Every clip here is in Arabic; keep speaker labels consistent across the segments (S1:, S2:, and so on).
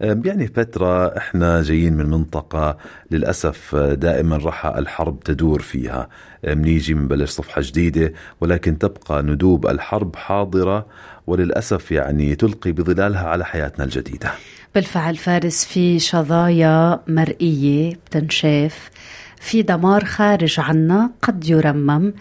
S1: يعني فترة إحنا جايين من منطقة للأسف دائما رح الحرب تدور فيها. بنيجي بنبلش صفحة جديدة ولكن تبقى ندوب الحرب حاضرة وللأسف يعني تلقي بظلالها على حياتنا الجديدة.
S2: بالفعل فارس في شظايا مرئية بتنشاف. في دمار خارج عنا قد يرمم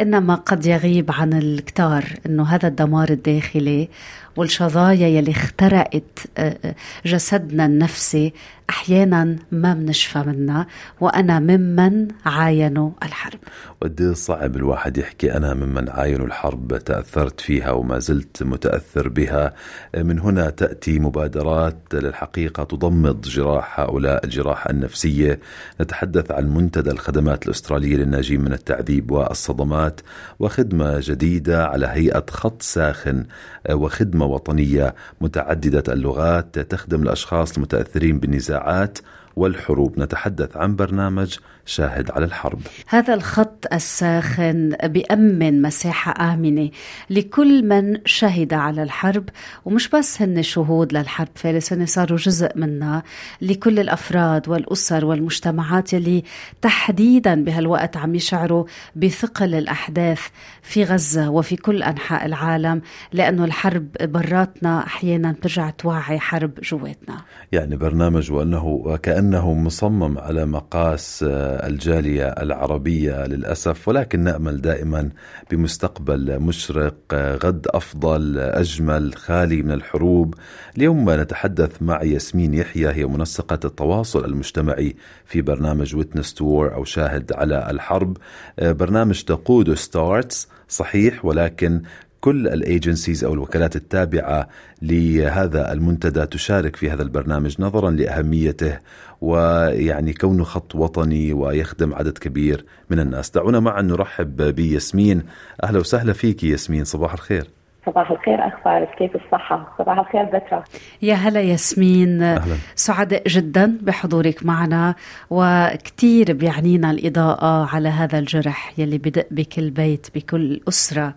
S2: إنما قد يغيب عن الكتار إنه هذا الدمار الداخلي والشظايا يلي اخترقت آه، آه، جسدنا النفسي أحيانا ما بنشفى منها وأنا ممن عاينوا الحرب.
S1: قد صعب الواحد يحكي أنا ممن عاينوا الحرب تأثرت فيها وما زلت متأثر بها. من هنا تأتي مبادرات للحقيقة تضمد جراح هؤلاء الجراحه النفسية. نتحدث عن منتدى الخدمات الأسترالية للناجين من التعذيب والصدمات وخدمة جديدة على هيئة خط ساخن وخدمة وطنية متعددة اللغات تخدم الأشخاص المتأثرين بالنزاع. النزاعات والحروب. نتحدث عن برنامج شاهد على الحرب.
S2: هذا الخط الساخن بيأمن مساحة آمنة لكل من شهد على الحرب ومش بس هن شهود للحرب فارس هن صاروا جزء منها لكل الأفراد والأسر والمجتمعات اللي تحديدا بهالوقت عم يشعروا بثقل الأحداث في غزة وفي كل أنحاء العالم لأنه الحرب براتنا أحيانا بترجع توعي حرب جواتنا.
S1: يعني برنامج وأنه وكأنه مصمم على مقاس الجالية العربية للأسف ولكن نأمل دائما بمستقبل مشرق غد أفضل أجمل خالي من الحروب. اليوم نتحدث مع ياسمين يحيى هي منسقة التواصل المجتمعي في برنامج Witness to War أو شاهد على الحرب. برنامج تقوده STARTTS صحيح ولكن كل ال agencies أو الوكالات التابعة لهذا المنتدى تشارك في هذا البرنامج نظرا لأهميته ويعني كونه خط وطني ويخدم عدد كبير من الناس. دعونا معا نرحب بياسمين، أهلا وسهلا فيك ياسمين، صباح الخير.
S3: صباح الخير أخ فارس كيف الصحة؟ صباح الخير بترا
S2: يا هلا ياسمين. أهلا. سعداء جدا بحضورك معنا وكثير بيعنينا الإضاءة على هذا الجرح يلي بدق بكل بيت بكل أسرة.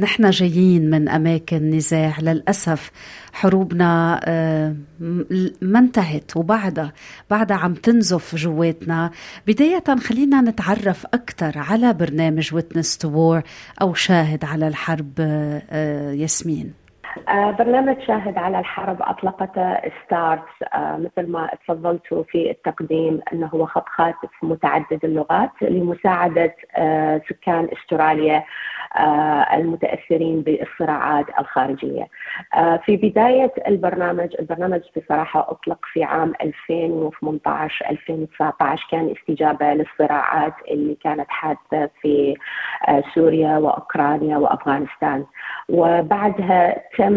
S2: نحن جايين من أماكن نزاع للأسف. حروبنا آه، ما انتهت وبعدها بعدها عم تنزف جواتنا. بداية خلينا نتعرف أكثر على برنامج Witness to أو شاهد على الحرب آه، ياسمين.
S3: برنامج شاهد على الحرب اطلقته ستارت مثل ما تفضلتوا في التقديم إنه هو خط خاسف متعدد اللغات لمساعدة آه، سكان أستراليا آه، المتأثرين بالصراعات الخارجية. آه، في بداية البرنامج، البرنامج بصراحة أطلق في عام 2018 2019 كان استجابة للصراعات اللي كانت حادثه في آه، سوريا وأوكرانيا وأفغانستان. وبعدها تم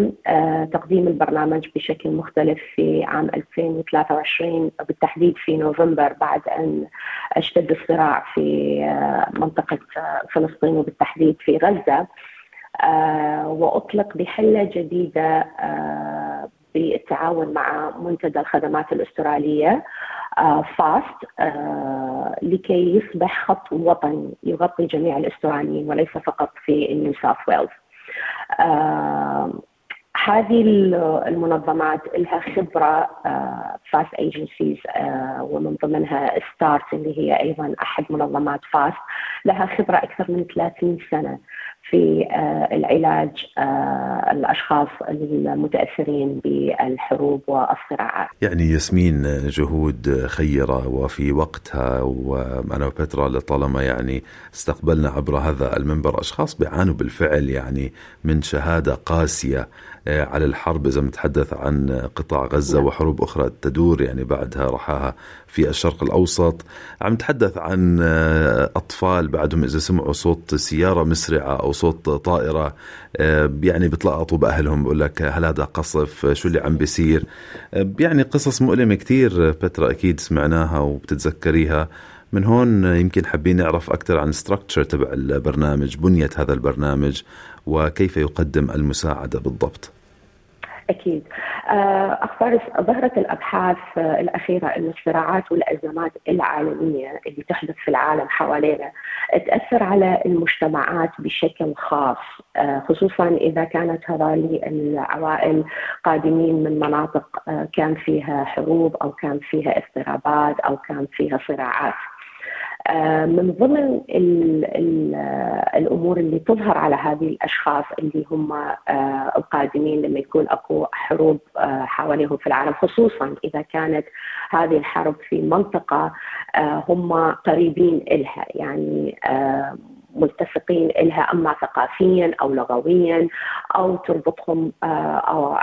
S3: تقديم البرنامج بشكل مختلف في عام 2023 بالتحديد في نوفمبر بعد أن أشتد الصراع في منطقة فلسطين وبالتحديد في غزة آه، وأطلق بحلة جديدة آه، بالتعاون مع منتدى الخدمات الأسترالية FASSTT آه، لكي يصبح خط وطني يغطي جميع الأستراليين وليس فقط في نيو ساوث ويلز. هذه المنظمات لها خبرة FASSTT agencies ومن ضمنها STARTTS اللي هي أيضا أحد منظمات FASSTT لها خبرة أكثر من 30 سنة في آه، العلاج آه، الأشخاص المتأثرين بالحروب والصراعات.
S1: يعني ياسمين جهود خيرة وفي وقتها وأنا وبترا لطالما يعني استقبلنا عبر هذا المنبر أشخاص بيعانوا بالفعل يعني من شهادة قاسية على الحرب إذا نتحدث عن قطاع غزة نعم. وحروب أخرى تدور يعني بعدها رحاها في الشرق الأوسط. عم نتحدث عن أطفال بعدهم إذا سمعوا صوت سيارة مسرعة أو صوت طائرة يعني بيتلقطوا بأهلهم بقول لك هل هذا قصف؟ شو اللي عم بيصير؟ يعني قصص مؤلمة كثير بترا أكيد سمعناها وبتتذكريها. من هون يمكن حابين نعرف أكثر عن ستراكتشر تبع البرنامج بنية هذا البرنامج وكيف يقدم المساعدة بالضبط.
S3: أكيد. آه، أخبار ظهرت الأبحاث الأخيرة أن الصراعات والأزمات العالمية اللي تحدث في العالم حوالينا تأثر على المجتمعات بشكل خاص آه، خصوصا إذا كانت هذه العوائل قادمين من مناطق آه، كان فيها حروب أو كان فيها اضطرابات أو كان فيها صراعات. آه، من ضمن ال ال الأمور اللي تظهر على هذه الأشخاص اللي هم آه، القادمين لما يكون أكو حروب آه، حواليهم في العالم خصوصا إذا كانت هذه الحرب في منطقة هم قريبين إلها يعني ملتصقين إلها أما ثقافيا أو لغويا أو تربطهم أو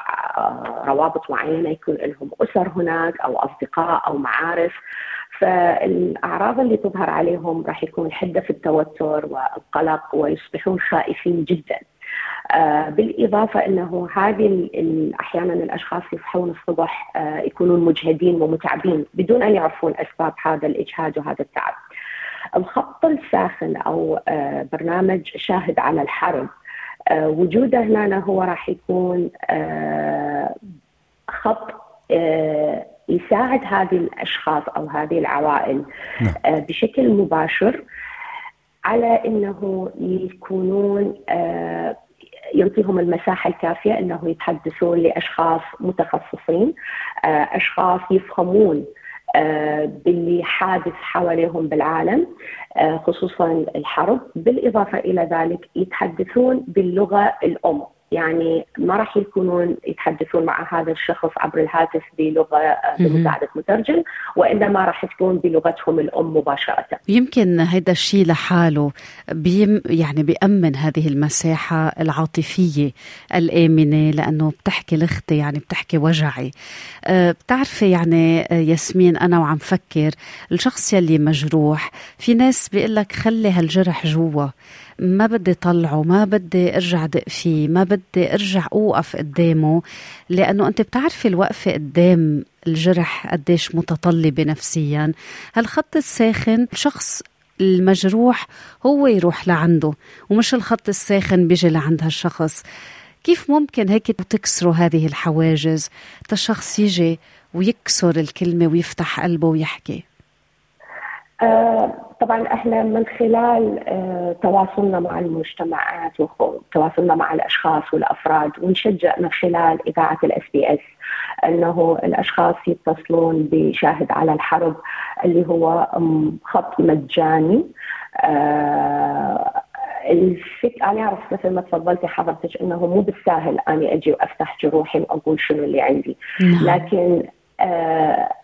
S3: روابط معينة يكون لهم أسر هناك أو أصدقاء أو معارف. فالأعراض اللي تظهر عليهم راح يكون حده في التوتر والقلق ويصبحون خائفين جدا. آه بالإضافة إنه هذه أحيانا الأشخاص يصحون الصبح آه يكونون مجهدين ومتعبين بدون أن يعرفون أسباب هذا الاجهاد وهذا التعب. الخط الساخن أو آه برنامج شاهد على الحرب وجوده هنا هو راح يكون خط يساعد هذه الأشخاص أو هذه العوائل نعم. آه، بشكل مباشر على إنه يكونون آه، يعطيهم المساحة الكافية أنه يتحدثون لأشخاص متخصصين آه، أشخاص يفهمون باللي حادث حواليهم بالعالم خصوصا الحرب بالإضافة إلى ذلك يتحدثون باللغة الأم يعني ما راح يكونون يتحدثون مع هذا الشخص عبر الهاتف بلغه بمساعدة مترجم وإنما راح تكون بلغتهم الأم مباشرة.
S2: يمكن هذا الشيء لحاله بيم يعني بيأمن هذه المساحة العاطفية الآمنة لأنه بتحكي لختي يعني بتحكي وجعي. أه بتعرفي يعني آه، ياسمين أنا وعم فكر الشخص يلي مجروح في ناس بيقول لك خلي هالجرح جوا ما بدي طلعه ما بدي ارجع دق فيه ما بدي ارجع اوقف قدامه لأنه أنت بتعرفي الوقفة قدام الجرح قديش متطلبة نفسيا. هالخط الساخن شخص المجروح هو يروح لعنده ومش الخط الساخن بيجي لعند هالشخص. كيف ممكن هيك تكسروا هذه الحواجز؟ تشخص يجي ويكسر الكلمة ويفتح قلبه ويحكي.
S3: طبعا إحنا من خلال آه تواصلنا مع المجتمعات وتواصلنا مع الأشخاص والأفراد ونشجع من خلال إذاعة الاس بي اس إنه الأشخاص يتصلون بشاهد على الحرب اللي هو خط مجاني آه الفك أنا أعرف مثل ما تفضلتي حضرتك إنه مو بالساهل أني أجي وأفتح جروحي وأقول شنو اللي عندي نعم. لكن آه،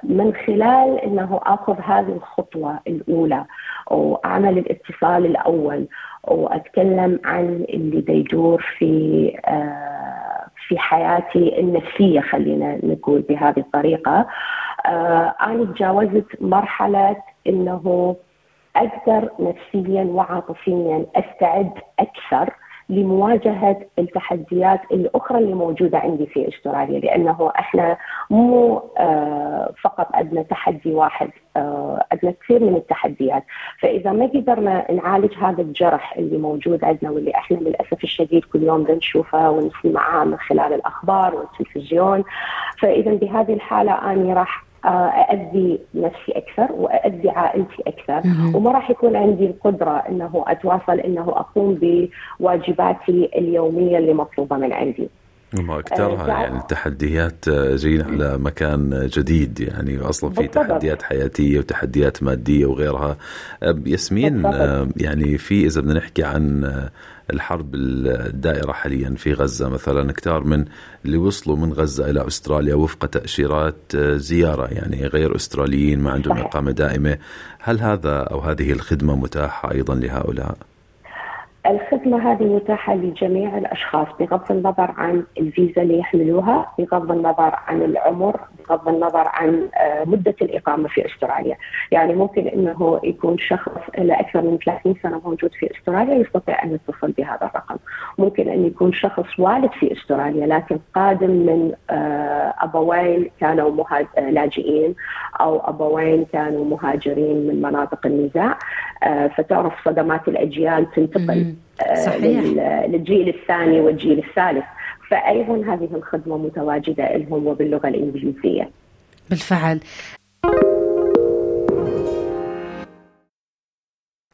S3: من خلال إنه آخذ هذه الخطوة الأولى وأعمل الاتصال الأول وأتكلم عن اللي بيدور في آه، في حياتي النفسية خلينا نقول بهذه الطريقة. آه، أنا تجاوزت مرحلة إنه أقدر نفسيا وعاطفيا أستعد أكثر لمواجهة التحديات الأخرى اللي موجودة عندي في أستراليا لأنه إحنا مو آه، فقط عندنا تحدي واحد آه، عندنا كثير من التحديات. فإذا ما قدرنا نعالج هذا الجرح اللي موجود عندنا واللي إحنا للأسف الشديد كل يوم بنشوفه ونسمعه من خلال الأخبار والتلفزيون فإذا بهذه الحالة أني راح أأذي نفسي أكثر وأأذي عائلتي أكثر وما راح يكون عندي القدرة إنه أتواصل إنه أقوم بواجباتي اليومية اللي مطلوبة من عندي.
S1: وما أكثرها آه يعني التحديات آه، جايين على مكان جديد يعني أصلا في بالضبط. تحديات حياتية وتحديات مادية وغيرها ياسمين. آه، يعني في إذا بدنا نحكي عن الحرب الدائرة حاليا في غزة مثلا كتار من اللي وصلوا من غزة إلى أستراليا وفق تأشيرات زيارة يعني غير أستراليين ما عندهم إقامة دائمة هل هذا أو هذه الخدمة متاحة أيضا لهؤلاء؟
S3: الخدمة هذه متاحة لجميع الأشخاص بغض النظر عن الفيزا اللي يحملوها بغض النظر عن العمر. بغض النظر عن آه، مدة الإقامة في أستراليا. يعني ممكن أنه يكون شخص لأكثر من 30 سنة موجود في أستراليا يستطيع أن يتصل بهذا الرقم. ممكن أن يكون شخص والد في أستراليا لكن قادم من آه، أبوين كانوا لاجئين أو أبوين كانوا مهاجرين من مناطق النزاع. آه، فتعرف صدمات الأجيال تنتقل صحيح. للجيل الثاني والجيل الثالث. فأيضا هذه الخدمة متواجدة لهم وباللغة الإنجليزية.
S2: بالفعل.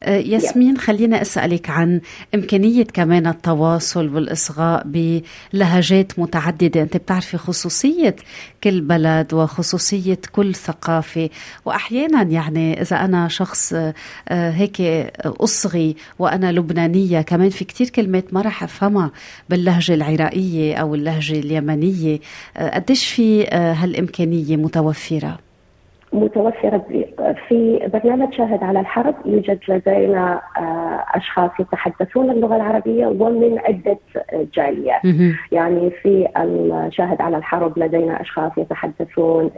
S2: ياسمين خلينا أسألك عن إمكانية كمان التواصل والإصغاء بلهجات متعددة، أنت بتعرفي خصوصية كل بلد وخصوصية كل ثقافة، وأحيانا يعني إذا أنا شخص آه، هيك أصغي وأنا لبنانية كمان في كتير كلمات ما راح أفهمها باللهجة العراقية أو اللهجة اليمنية، آه، قديش في هالإمكانية متوفرة؟
S3: متوفرة في برنامج شاهد على الحرب يوجد لدينا آه، أشخاص يتحدثون اللغة العربية ومن عدة جاليات. يعني في شاهد على الحرب لدينا أشخاص يتحدثون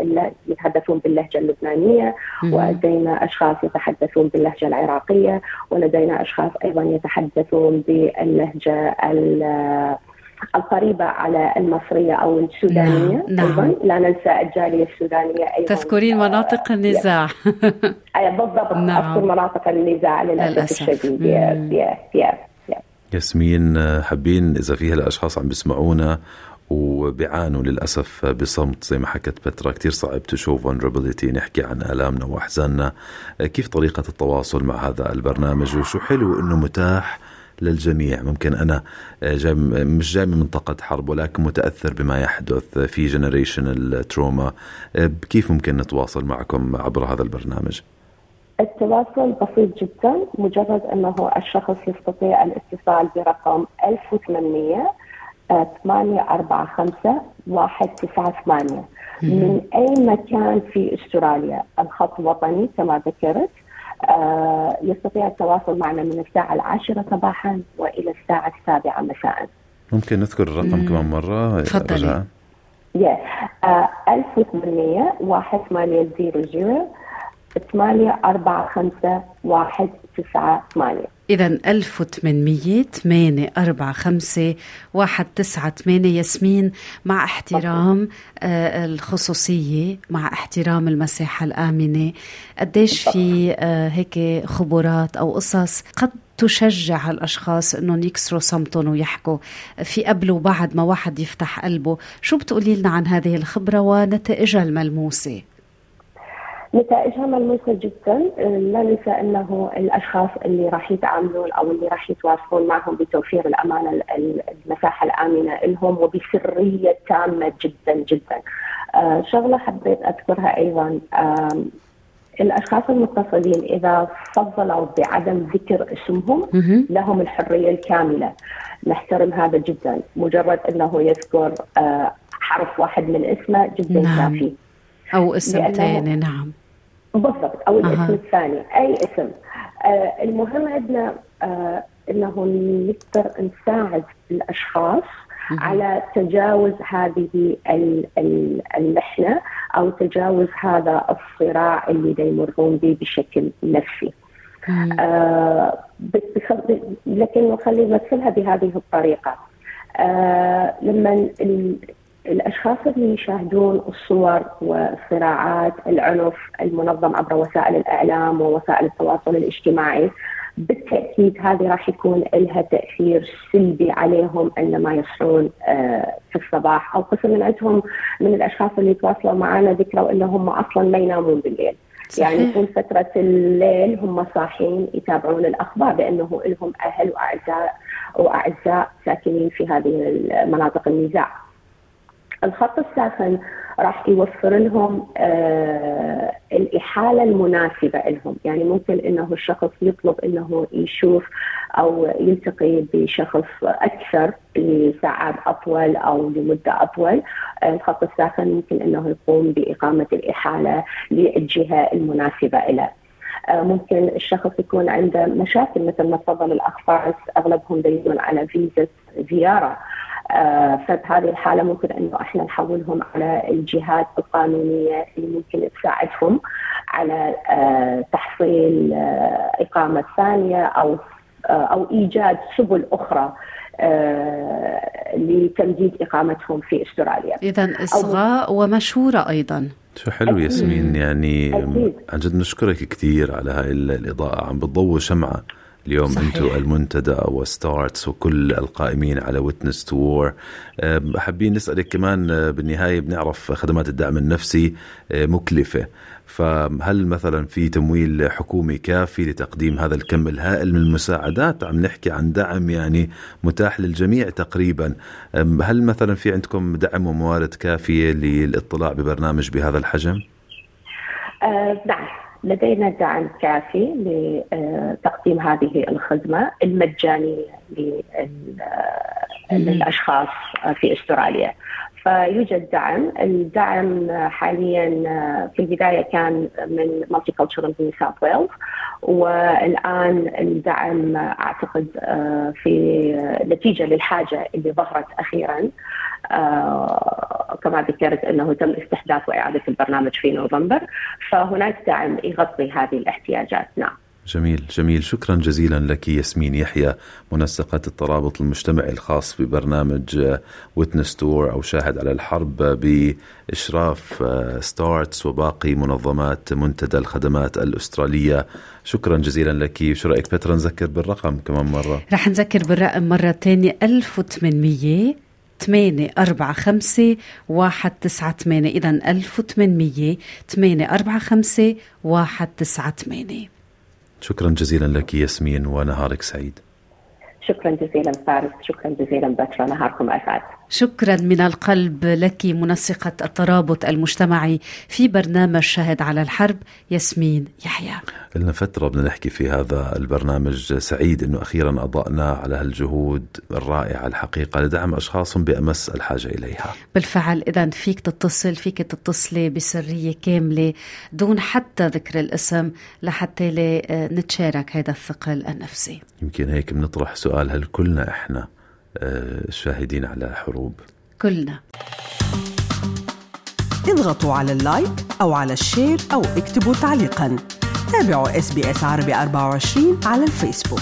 S3: يتحدثون باللهجة اللبنانية ولدينا أشخاص يتحدثون باللهجة العراقية ولدينا أشخاص أيضا يتحدثون باللهجة القريبة على المصرية أو السودانية نعم. أيضا. نعم. لا ننسى الجالية السودانية أيضا.
S2: تذكرين مناطق النزاع.
S3: بالضبط. نعم. أذكر مناطق النزاع للأسف الشديد.
S1: ياسمين حابين إذا فيها الأشخاص عم بيسمعونا وبيعانوا للأسف بصمت زي ما حكت بترا كتير صعب تشوف vulnerability نحكي عن آلامنا وأحزاننا. كيف طريقة التواصل مع هذا البرنامج وشو حلو أنه متاح للجميع. ممكن أنا آه، جاي مش جاي من منطقة حرب ولكن متأثر بما يحدث في generation trauma كيف ممكن نتواصل معكم عبر هذا البرنامج؟
S3: التواصل بسيط جدا مجرد أنه الشخص يستطيع الاتصال برقم 1800 845 198 من أي مكان في أستراليا؟ الخط وطني كما ذكرت آه، يستطيع التواصل معنا من الساعة العاشرة صباحا وإلى الساعة السابعة مساء.
S1: ممكن نذكر الرقم كمان مرة
S2: تفضلي.
S3: يس 1800 1800 8 4 5 1 9 8
S2: إذا 1800 8 4 5 1 9 8 ياسمين مع احترام آه الخصوصية مع احترام المساحة الآمنة. قديش في آه هيك خبرات أو قصص قد تشجع الأشخاص أنهم يكسروا صمتهم ويحكوا؟ في قبل وبعد ما واحد يفتح قلبه شو بتقولي لنا عن هذه الخبرة ونتائجها الملموسة؟
S3: نتائجها ملموسة جدا. لا ننسى أنه الأشخاص اللي راح يتعاملون أو اللي راح يتواصلون معهم بتوفير الأمانة المساحة الآمنة لهم وبسرية تامة جدا جدا. آه، شغلة حبيت أذكرها أيضا. الأشخاص المتصلين إذا فضلوا بعدم ذكر اسمهم لهم الحرية الكاملة. نحترم هذا جدا. مجرد أنه يذكر آه، حرف واحد من اسمه جدا نعم. كافي.
S2: أو اسم ثاني نعم.
S3: بالضبط أو الاسم أه. الثاني أي اسم آه المهم عندنا آه إنه نقدر نساعد الأشخاص مم. على تجاوز هذه المحنه أو تجاوز هذا الصراع اللي يمرون به بشكل نفسي. آه لكن خلي نمثلها بهذه الطريقة. آه لما الأشخاص اللي يشاهدون الصور والصراعات العنف المنظم عبر وسائل الإعلام ووسائل التواصل الاجتماعي بالتأكيد هذه راح يكون لها تأثير سلبي عليهم عندما يصحون آه، في الصباح أو قسم من عندهم من الأشخاص اللي يتواصلوا معنا ذكروا انهم أصلا ما ينامون بالليل. صحيح. يعني طول فترة الليل هم صاحين يتابعون الأخبار لأنه لهم أهل وأعزاء وأعزاء ساكنين في هذه المناطق النزاع الخط الساخن راح يوفر لهم آه الإحالة المناسبة لهم. يعني ممكن أنه الشخص يطلب أنه يشوف أو يلتقي بشخص أكثر لساعات أطول أو لمدة أطول. آه الخط الساخن ممكن أنه يقوم بإقامة الإحالة للجهة المناسبة له. ممكن الشخص يكون عنده مشاكل مثل ما تفضل الاخ فارس أغلبهم دايما على فيزا زيارة. فبهذه الحالة ممكن أنه إحنا نحولهم على الجهات القانونية اللي ممكن تساعدهم على تحصيل إقامة ثانية أو أو إيجاد سبل أخرى آه، لتمديد إقامتهم في أستراليا.
S2: اذا إصغاء ومشوره أيضا.
S1: شو حلو ياسمين يعني. عن جد نشكرك كثير على هاي الإضاءة عم بتضوي شمعة اليوم أنتم المنتدى و STARTTS وكل القائمين على Witness to War حابين نسألك كمان آه، بالنهاية بنعرف خدمات الدعم النفسي آه، مكلفة. فهل مثلا في تمويل حكومي كافي لتقديم هذا الكم الهائل من المساعدات؟ عم نحكي عن دعم يعني متاح للجميع تقريبا. هل مثلا في عندكم دعم وموارد كافية للاضطلاع ببرنامج بهذا الحجم؟
S3: آه نعم. لدينا دعم كافي لتقديم هذه الخدمة المجانية للأشخاص في أستراليا. فيوجد دعم. الدعم حاليا في البداية كان من Multicultural نيو ساوث ويلز والآن الدعم أعتقد في نتيجة للحاجة اللي ظهرت أخيرا كما ذكرت إنه تم استحداث وإعادة البرنامج في نوفمبر فهناك دعم يغطي هذه الاحتياجات. نعم.
S1: جميل جميل. شكرا جزيلا لك ياسمين يحيى منسقة الترابط المجتمعي الخاص ببرنامج ويتنس تور أو شاهد على الحرب بإشراف ستارتس وباقي منظمات منتدى الخدمات الأسترالية. شكرا جزيلا لك. شو رأيك؟ بترا نذكر بالرقم كمان مرة.
S2: رح نذكر بالرقم مرة تانية 1800 ثمانية أربعة خمسة واحد تسعة ثمانية. إذا ألف وثمانمية ثمانية أربعة خمسة واحد تسعة ثمانية.
S1: شكرا جزيلا لك ياسمين ونهارك سعيد.
S3: شكرا جزيلا فارس. شكرا جزيلا بترا نهاركم أسعد.
S2: شكرا من القلب لك منسقة الترابط المجتمعي في برنامج شاهد على الحرب ياسمين يحيى.
S1: لنا فترة بدنا نحكي في هذا البرنامج سعيد أنه أخيرا أضأنا على هالجهود الرائعة الحقيقة لدعم أشخاص بأمس الحاجة إليها.
S2: بالفعل إذا فيك تتصل فيك تتصلي بسرية كاملة دون حتى ذكر الاسم لحتى نتشارك هذا الثقل النفسي.
S1: يمكن هيك بنطرح سؤال هل كلنا إحنا الشاهدين على حروب.
S2: كلنا.
S4: اضغطوا على ال like أو على ال share أو اكتبوا تعليقا. تابعوا إس بي إس عربي 24 على الفيسبوك.